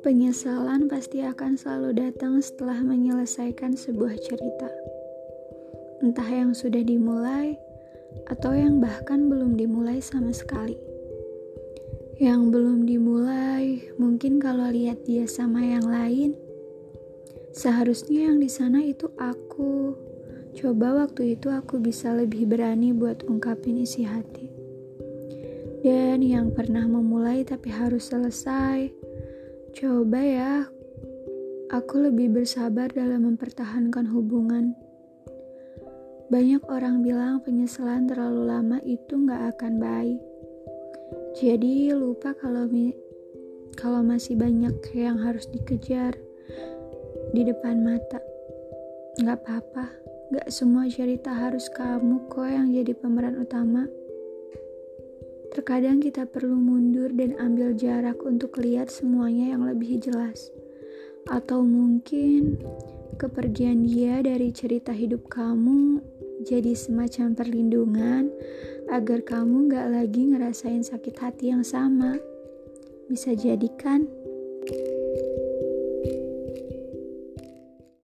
Penyesalan pasti akan selalu datang setelah menyelesaikan sebuah cerita. Entah yang sudah dimulai atau yang bahkan belum dimulai sama sekali. Yang belum dimulai, mungkin kalau lihat dia sama yang lain, seharusnya yang di sana itu aku. Coba waktu itu aku bisa lebih berani buat ungkapin isi hati. Dan yang pernah memulai tapi harus selesai, Coba ya, aku lebih bersabar dalam mempertahankan hubungan. Banyak orang bilang penyesalan terlalu lama itu nggak akan baik. Jadi lupa kalau kalau masih banyak yang harus dikejar di depan mata. Nggak apa-apa, nggak semua cerita harus kamu kok yang jadi pemeran utama. Terkadang kita perlu mundur dan ambil jarak untuk lihat semuanya yang lebih jelas. Atau mungkin kepergian dia dari cerita hidup kamu jadi semacam perlindungan agar kamu gak lagi ngerasain sakit hati yang sama. Bisa jadi kan?